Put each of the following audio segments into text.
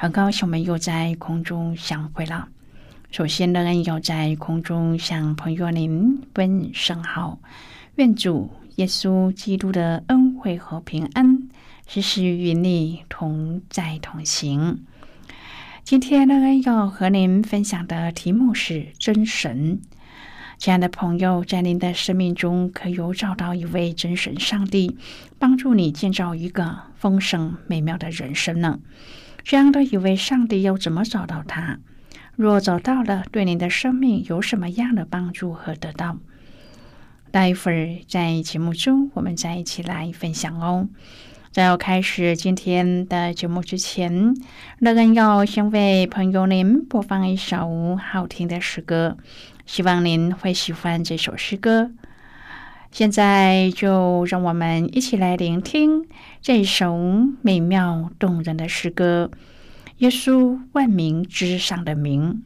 很高兴我们又在空中相会了。首先呢，要在空中向朋友您问声好，愿主耶稣基督的恩惠和平安时时与你同在同行。今天呢，要和您分享的题目是真神。亲爱的朋友，在您的生命中，可有找到一位真神上帝，帮助你建造一个丰盛美妙的人生呢？这样的一位上帝要怎么找到他？若找到了，对您的生命有什么样的帮助和得到？待会儿在节目中，我们再一起来分享哦。在要开始今天的节目之前，乐恩要先为朋友您播放一首好听的诗歌，希望您会喜欢这首诗歌。现在就让我们一起来聆听这首美妙动人的诗歌《耶稣万名之上的名》。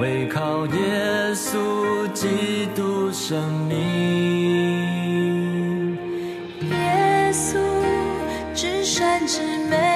唯靠耶稣基督生命。耶稣至善至美。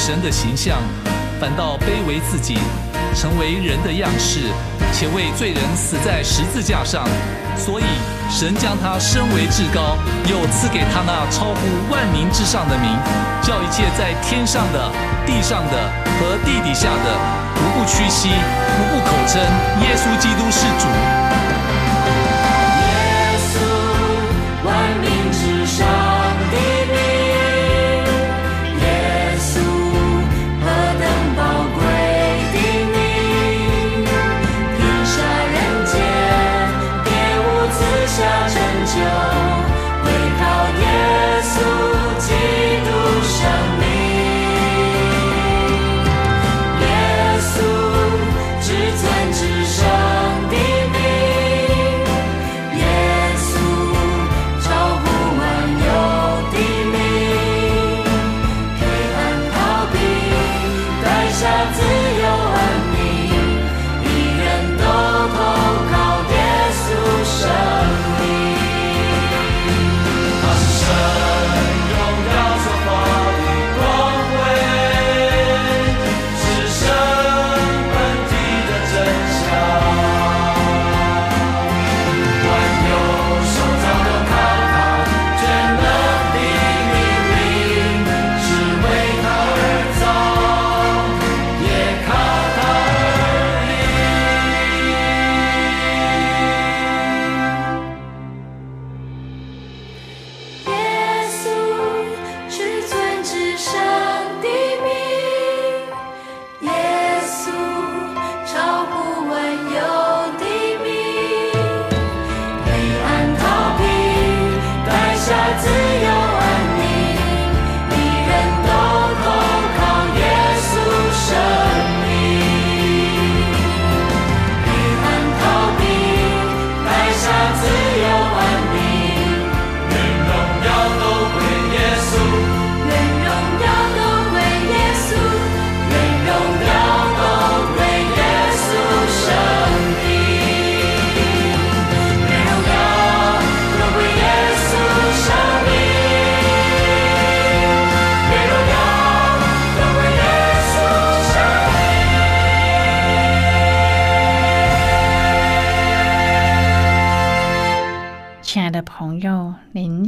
神的形象，反倒卑微自己，成为人的样式，且为罪人死在十字架上。所以，神将他升为至高，又赐给他那超乎万民之上的名，叫一切在天上的、地上的和地底下的，无不屈膝，无不口称耶稣基督是主。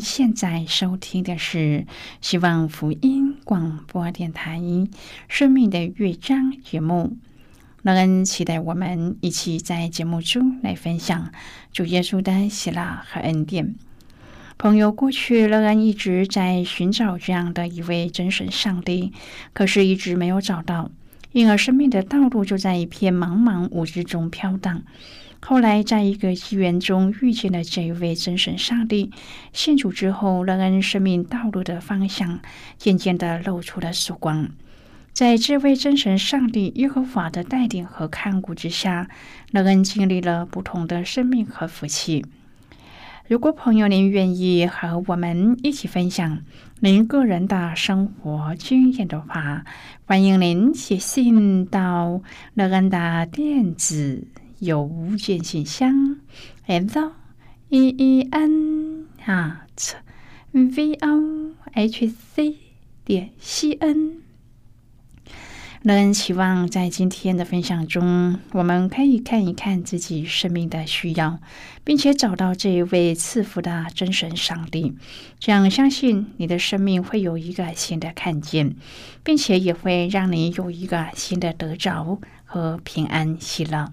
现在收听的是希望福音广播电台《生命的乐章》节目。乐恩期待我们一起在节目中来分享主耶稣的喜乐和恩典。朋友，过去乐恩一直在寻找这样的一位真神上帝，可是一直没有找到，因而生命的道路就在一片茫茫无知中飘荡。后来，在一个机缘中遇见了这位真神上帝。信主之后，乐恩生命道路的方向渐渐的露出了曙光。在这位真神上帝耶和华的带领和看顾之下，乐恩经历了不同的生命和福气。如果朋友您愿意和我们一起分享您个人的生活经验的话，欢迎您写信到乐恩的电子。有无件信箱，and e e n at v o h c 点 c n。人希望在今天的分享中，我们可以看一看自己生命的需要，并且找到这一位赐福的真神上帝。这样，相信你的生命会有一个新的看见，并且也会让你有一个新的得着和平安喜乐。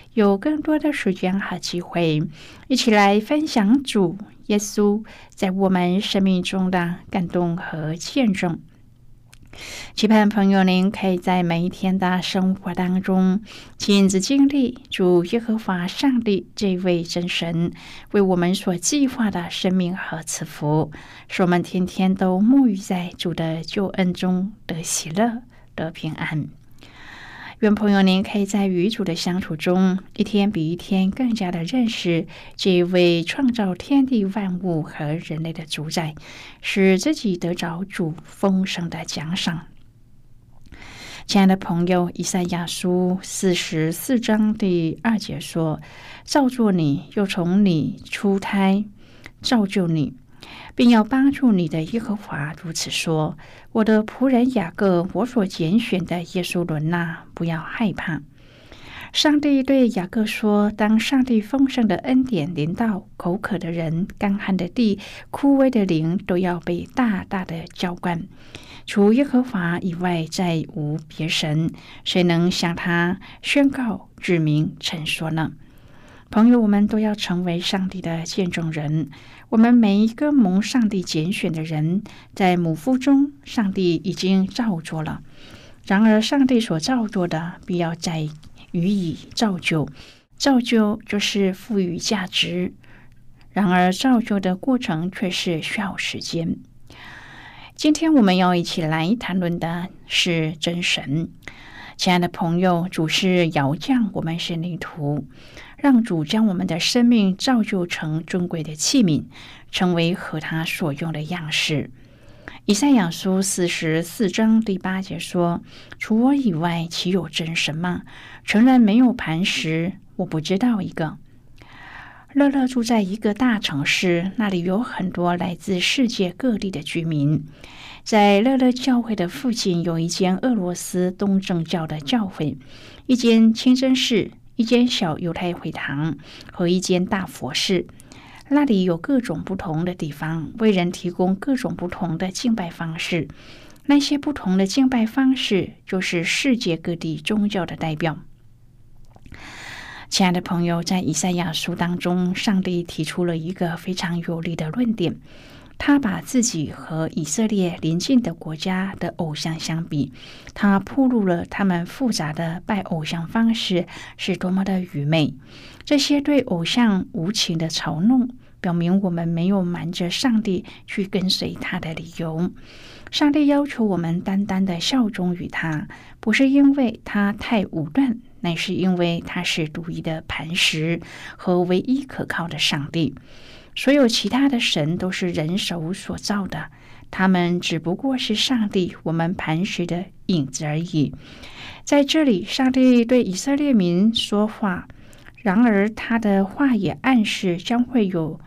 有更多的时间和机会，一起来分享主。耶稣在我们生命中的感动和见证，期盼朋友您可以在每一天的生活当中亲自经历主耶和华上帝这位真神为我们所计划的生命和赐福，使我们天天都沐浴在主的救恩中得喜乐、得平安。愿朋友您可以在与主的相处中，一天比一天更加的认识这位创造天地万物和人类的主宰，使自己得着主丰盛的奖赏。亲爱的朋友，以赛亚书四十四章第二节说：“造作你，又从你出胎造就你。”并要帮助你的耶和华如此说：“我的仆人雅各，我所拣选的耶稣伦呐，不要害怕。”上帝对雅各说：“当上帝丰盛的恩典临到口渴的人，干旱的地、枯萎的灵都要被大大的浇灌。除耶和华以外，再无别神，谁能向他宣告、指明、陈说呢？”朋友，我们都要成为上帝的见证人。我们每一个蒙上帝拣选的人，在母腹中，上帝已经造作了。然而，上帝所造作的，必要再予以造就。造就就是赋予价值。然而，造就的过程却是需要时间。今天我们要一起来谈论的是真神。亲爱的朋友，主是摇匠，我们是泥土。让主将我们的生命造就成尊贵的器皿，成为和他所用的样式。以赛亚书四十四章第八节说：“除我以外，岂有真神吗？诚然没有磐石，我不知道一个。”乐乐住在一个大城市，那里有很多来自世界各地的居民。在乐乐教会的附近，有一间俄罗斯东正教的教会，一间清真寺。一间小犹太会堂和一间大佛寺，那里有各种不同的地方，为人提供各种不同的敬拜方式。那些不同的敬拜方式，就是世界各地宗教的代表。亲爱的朋友，在以赛亚书当中，上帝提出了一个非常有力的论点。他把自己和以色列邻近的国家的偶像相比，他铺露了他们复杂的拜偶像方式是多么的愚昧。这些对偶像无情的嘲弄，表明我们没有瞒着上帝去跟随他的理由。上帝要求我们单单的效忠于他，不是因为他太武断，乃是因为他是独一的磐石和唯一可靠的上帝。所有其他的神都是人手所造的，他们只不过是上帝我们磐石的影子而已。在这里，上帝对以色列民说话，然而他的话也暗示将会有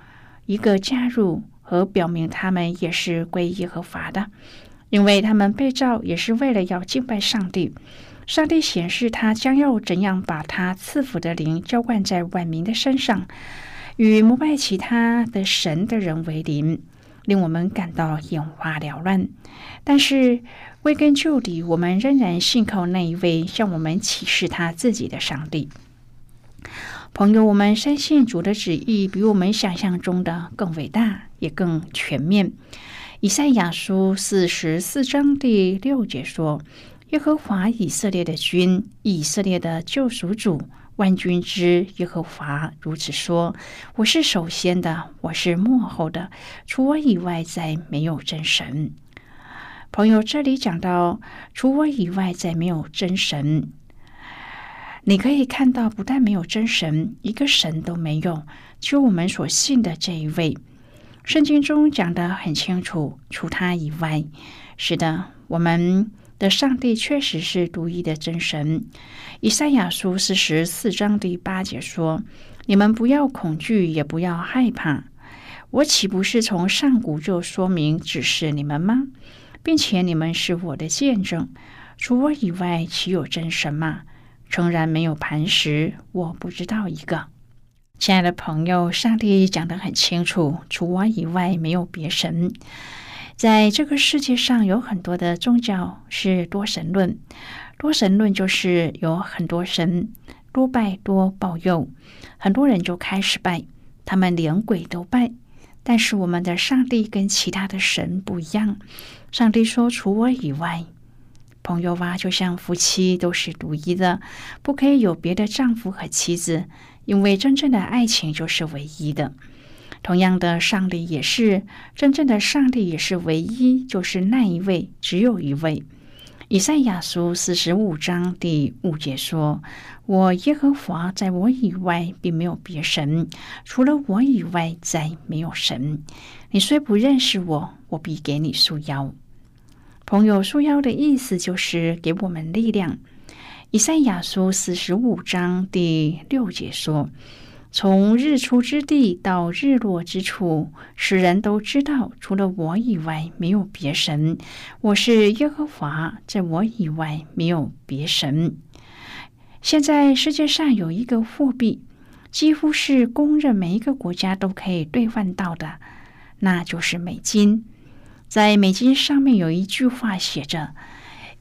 一个加入和表明他们也是归耶和华的，因为他们被召也是为了要敬拜上帝。上帝显示他将要怎样把他赐福的灵浇灌在万民的身上，与膜拜其他的神的人为邻。令我们感到眼花缭乱，但是归根究底，我们仍然信靠那一位向我们启示他自己的上帝。朋友，我们深信主的旨意比我们想象中的更伟大，也更全面。以赛亚书四十四章第六节说：“耶和华以色列的君，以色列的救赎主。”万军之耶和华如此说：“我是首先的，我是幕后的，除我以外再没有真神。”朋友，这里讲到除我以外再没有真神，你可以看到，不但没有真神，一个神都没有，就我们所信的这一位。圣经中讲的很清楚，除他以外，是的，我们。的上帝确实是独一的真神。以赛亚书四十四章第八节说：“你们不要恐惧，也不要害怕。我岂不是从上古就说明指示你们吗？并且你们是我的见证。除我以外，岂有真神吗？诚然没有磐石，我不知道一个。”亲爱的朋友，上帝讲得很清楚：除我以外，没有别神。在这个世界上，有很多的宗教是多神论。多神论就是有很多神，多拜多保佑，很多人就开始拜，他们连鬼都拜。但是我们的上帝跟其他的神不一样。上帝说：“除我以外，朋友啊，就像夫妻都是独一的，不可以有别的丈夫和妻子，因为真正的爱情就是唯一的。”同样的，上帝也是真正的上帝，也是唯一，就是那一位，只有一位。以赛亚书四十五章第五节说：“我耶和华在我以外，并没有别神；除了我以外，再没有神。你虽不认识我，我必给你束腰。”朋友，束腰的意思就是给我们力量。以赛亚书四十五章第六节说。从日出之地到日落之处，使人都知道，除了我以外，没有别神。我是耶和华，在我以外没有别神。现在世界上有一个货币，几乎是公认每一个国家都可以兑换到的，那就是美金。在美金上面有一句话写着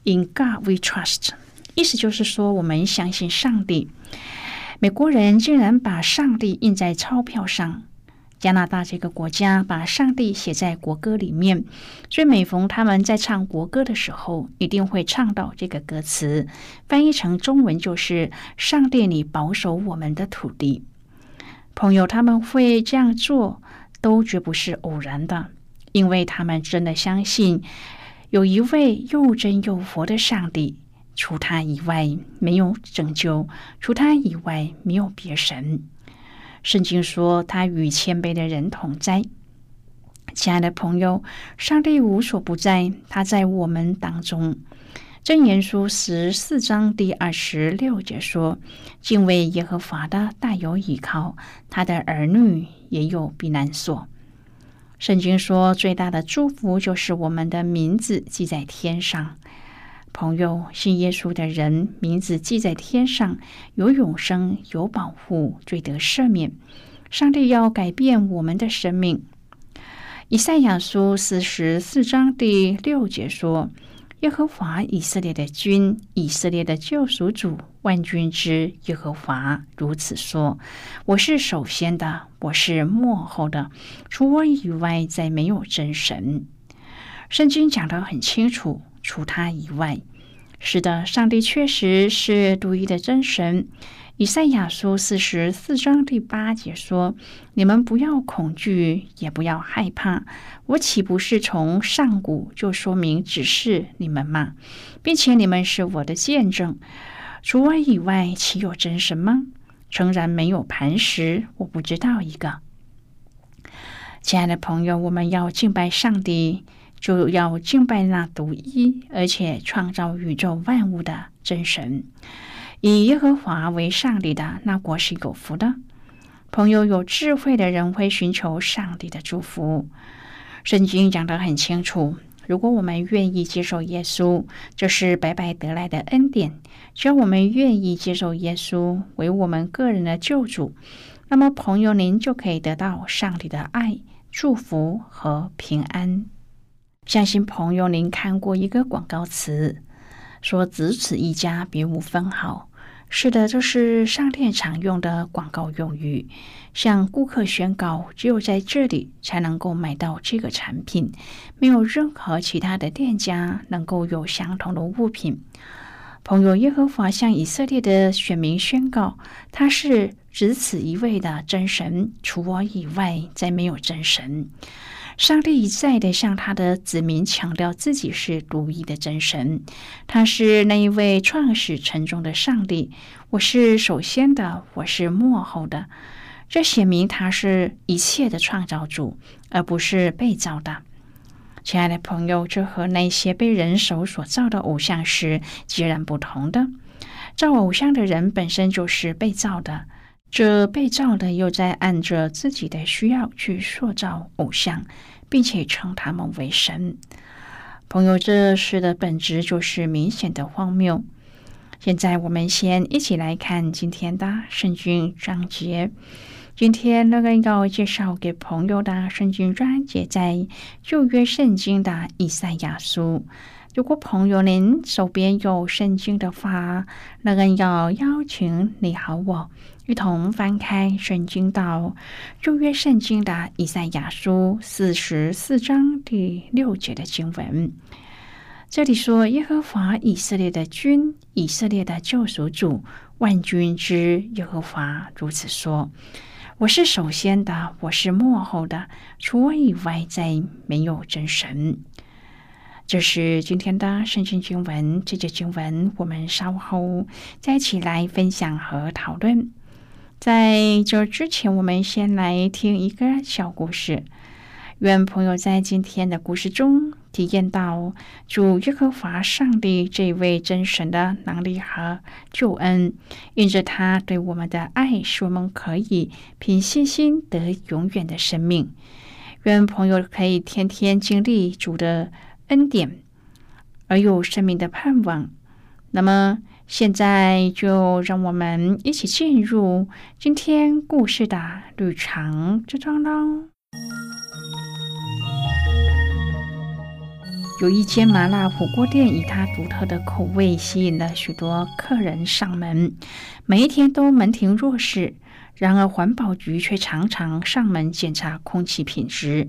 ：“In God we trust”，意思就是说，我们相信上帝。美国人竟然把上帝印在钞票上，加拿大这个国家把上帝写在国歌里面，所以每逢他们在唱国歌的时候，一定会唱到这个歌词，翻译成中文就是“上帝，你保守我们的土地”。朋友，他们会这样做，都绝不是偶然的，因为他们真的相信有一位又真又佛的上帝。除他以外没有拯救，除他以外没有别神。圣经说他与谦卑的人同在。亲爱的朋友，上帝无所不在，他在我们当中。箴言书十四章第二十六节说：“敬畏耶和华的大有依靠，他的儿女也有避难所。”圣经说最大的祝福就是我们的名字记在天上。朋友，信耶稣的人名字记在天上，有永生，有保护，罪得赦免。上帝要改变我们的生命。以赛亚书四十四章第六节说：“耶和华以色列的君，以色列的救赎主，万军之耶和华如此说：我是首先的，我是幕后的，除我以外，再没有真神。”圣经讲得很清楚。除他以外，是的，上帝确实是独一的真神。以赛亚书四十四章第八节说：“你们不要恐惧，也不要害怕。我岂不是从上古就说明指示你们吗？并且你们是我的见证。除我以外，岂有真神吗？诚然没有磐石，我不知道一个。”亲爱的朋友，我们要敬拜上帝。就要敬拜那独一而且创造宇宙万物的真神。以耶和华为上帝的那国是有福的。朋友，有智慧的人会寻求上帝的祝福。圣经讲得很清楚，如果我们愿意接受耶稣，这是白白得来的恩典。只要我们愿意接受耶稣为我们个人的救主，那么朋友，您就可以得到上帝的爱、祝福和平安。相信朋友，您看过一个广告词，说“只此一家，别无分毫”。是的，这是商店常用的广告用语，向顾客宣告，只有在这里才能够买到这个产品，没有任何其他的店家能够有相同的物品。朋友，耶和华向以色列的选民宣告，他是只此一位的真神，除我以外，再没有真神。上帝一再的向他的子民强调自己是独一的真神，他是那一位创始成中的上帝。我是首先的，我是幕后的。这显明他是一切的创造主，而不是被造的。亲爱的朋友，这和那些被人手所造的偶像是截然不同的。造偶像的人本身就是被造的。这被造的又在按着自己的需要去塑造偶像，并且称他们为神。朋友，这事的本质就是明显的荒谬。现在我们先一起来看今天的圣经章节。今天那个要介绍给朋友的圣经章节在旧约圣经的以赛亚书。如果朋友您手边有圣经的话，那个要邀请你和我。一同翻开圣经到旧约圣经的以赛亚书四十四章第六节的经文。这里说：“耶和华以色列的君，以色列的救赎主，万军之耶和华如此说：我是首先的，我是幕后的，除我以外，再没有真神。”这是今天的圣经经文。这节经文我们稍后再一起来分享和讨论。在这之前，我们先来听一个小故事。愿朋友在今天的故事中体验到主耶和华上帝这位真神的能力和救恩，因着他对我们的爱，使我们可以凭信心得永远的生命。愿朋友可以天天经历主的恩典，而有生命的盼望。那么。现在就让我们一起进入今天故事的旅程之中喽。有一间麻辣火锅店，以它独特的口味吸引了许多客人上门，每一天都门庭若市。然而，环保局却常常上门检查空气品质，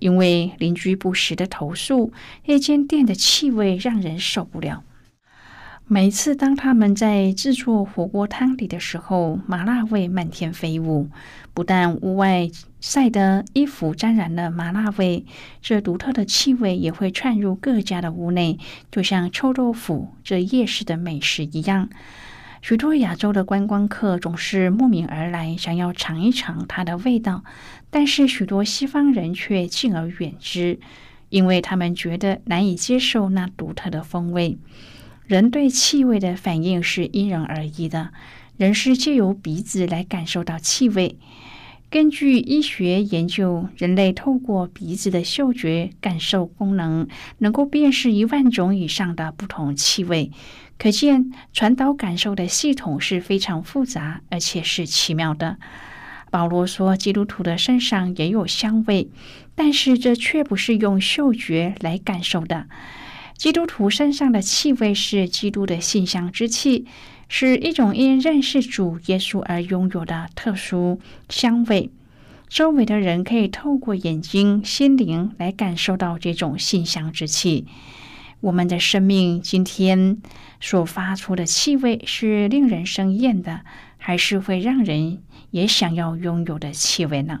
因为邻居不时的投诉，那间店的气味让人受不了。每次当他们在制作火锅汤底的时候，麻辣味漫天飞舞。不但屋外晒的衣服沾染了麻辣味，这独特的气味也会窜入各家的屋内，就像臭豆腐这夜市的美食一样。许多亚洲的观光客总是慕名而来，想要尝一尝它的味道，但是许多西方人却敬而远之，因为他们觉得难以接受那独特的风味。人对气味的反应是因人而异的。人是借由鼻子来感受到气味。根据医学研究，人类透过鼻子的嗅觉感受功能，能够辨识一万种以上的不同气味。可见，传导感受的系统是非常复杂，而且是奇妙的。保罗说，基督徒的身上也有香味，但是这却不是用嗅觉来感受的。基督徒身上的气味是基督的馨香之气，是一种因认识主耶稣而拥有的特殊香味。周围的人可以透过眼睛、心灵来感受到这种馨香之气。我们的生命今天所发出的气味是令人生厌的，还是会让人也想要拥有的气味呢？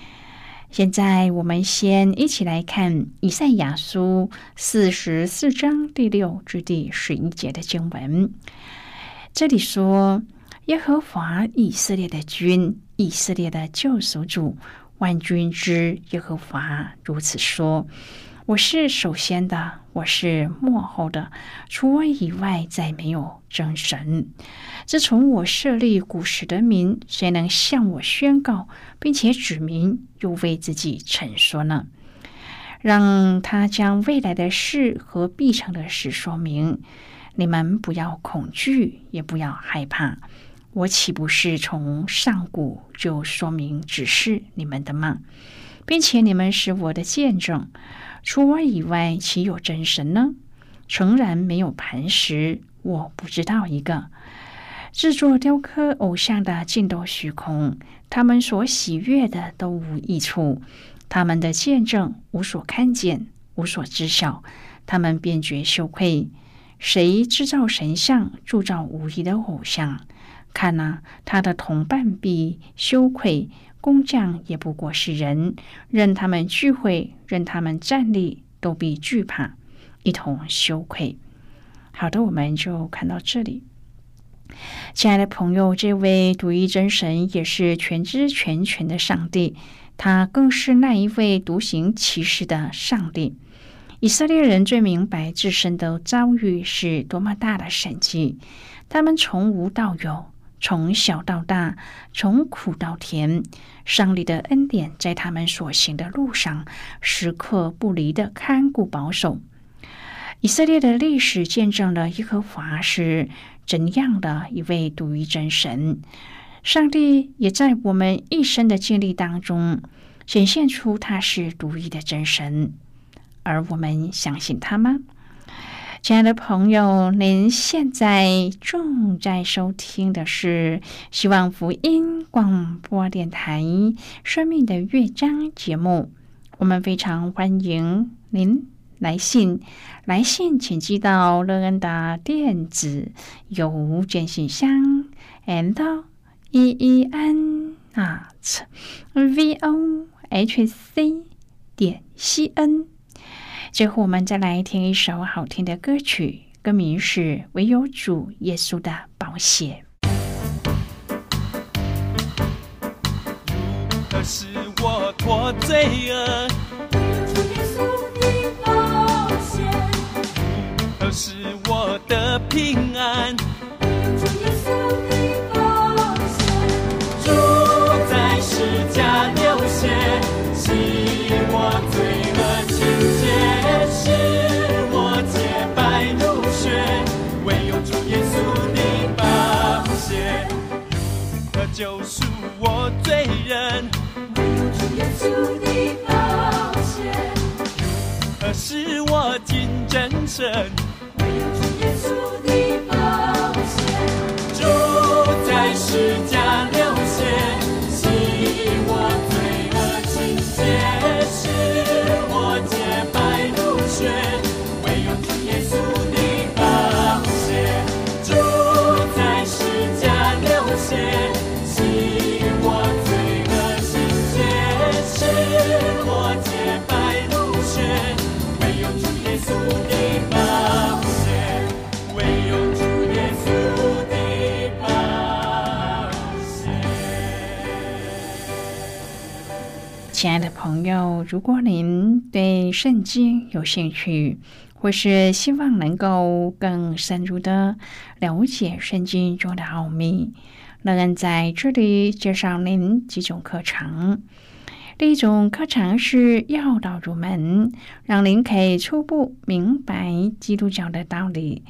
现在，我们先一起来看以赛亚书四十四章第六至第十一节的经文。这里说：“耶和华以色列的君。”以色列的救赎主，万军之耶和华如此说：“我是首先的，我是幕后的，除我以外再没有真神。自从我设立古时的名，谁能向我宣告，并且指明又为自己陈说呢？让他将未来的事和必成的事说明。你们不要恐惧，也不要害怕。”我岂不是从上古就说明指示你们的吗？并且你们是我的见证。除我以外，岂有真神呢？诚然没有磐石，我不知道一个。制作雕刻偶像的尽都虚空，他们所喜悦的都无益处。他们的见证无所看见，无所知晓，他们便觉羞愧。谁制造神像，铸造无疑的偶像？看呐，他的同伴必羞愧，工匠也不过是人，任他们聚会，任他们站立，都必惧怕，一同羞愧。好的，我们就看到这里。亲爱的朋友，这位独一真神也是全知全权的上帝，他更是那一位独行其事的上帝。以色列人最明白自身的遭遇是多么大的神迹，他们从无到有。从小到大，从苦到甜，上帝的恩典在他们所行的路上时刻不离的看顾保守。以色列的历史见证了耶和华是怎样的一位独一真神。上帝也在我们一生的经历当中显现出他是独一的真神，而我们相信他吗？亲爱的朋友，您现在正在收听的是希望福音广播电台《生命的乐章》节目。我们非常欢迎您来信，来信请寄到乐恩的电子邮件信箱，and e e n at v o h c 点 c n。最后，我们再来听一首好听的歌曲，歌名是《唯有主耶稣的宝血》。如何使我脱罪恶？主耶稣的宝血。如何使我的平安？主耶稣的宝血。主在世家流血，洗我有主耶稣的宝血；何时我进真朋友，如果您对圣经有兴趣，或是希望能够更深入的了解圣经中的奥秘，乐恩在这里介绍您几种课程。第一种课程是要道入门，让您可以初步明白基督教的道理；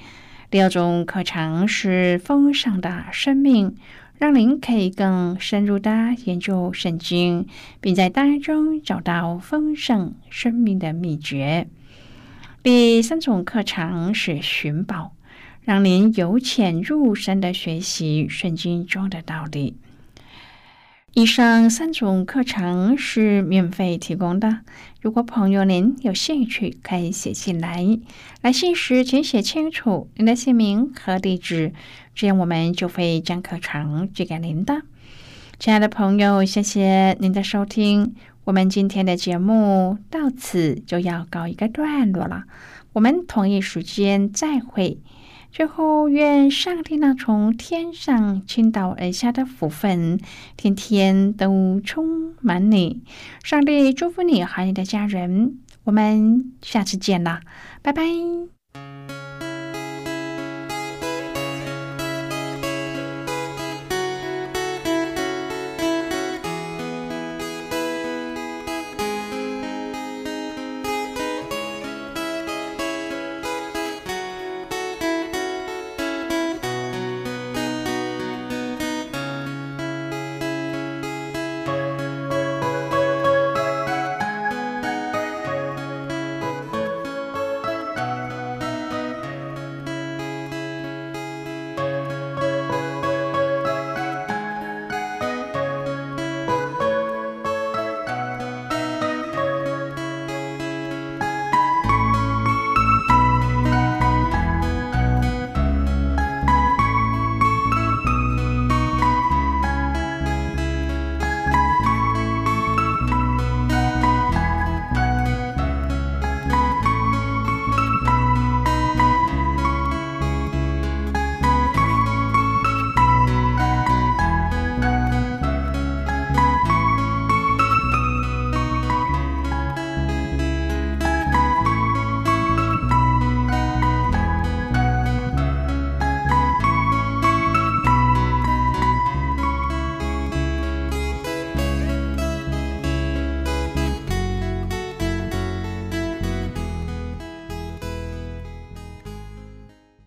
第二种课程是丰盛的生命。让您可以更深入的研究圣经，并在当中找到丰盛生命的秘诀。第三种课程是寻宝，让您由浅入深的学习圣经中的道理。以上三种课程是免费提供的。如果朋友您有兴趣，可以写信来。来信时请写清楚您的姓名和地址，这样我们就会将课程寄给您的。亲爱的朋友，谢谢您的收听。我们今天的节目到此就要告一个段落了。我们同一时间再会。最后，愿上帝那从天上倾倒而下的福分，天天都充满你。上帝祝福你和你的家人。我们下次见了，拜拜。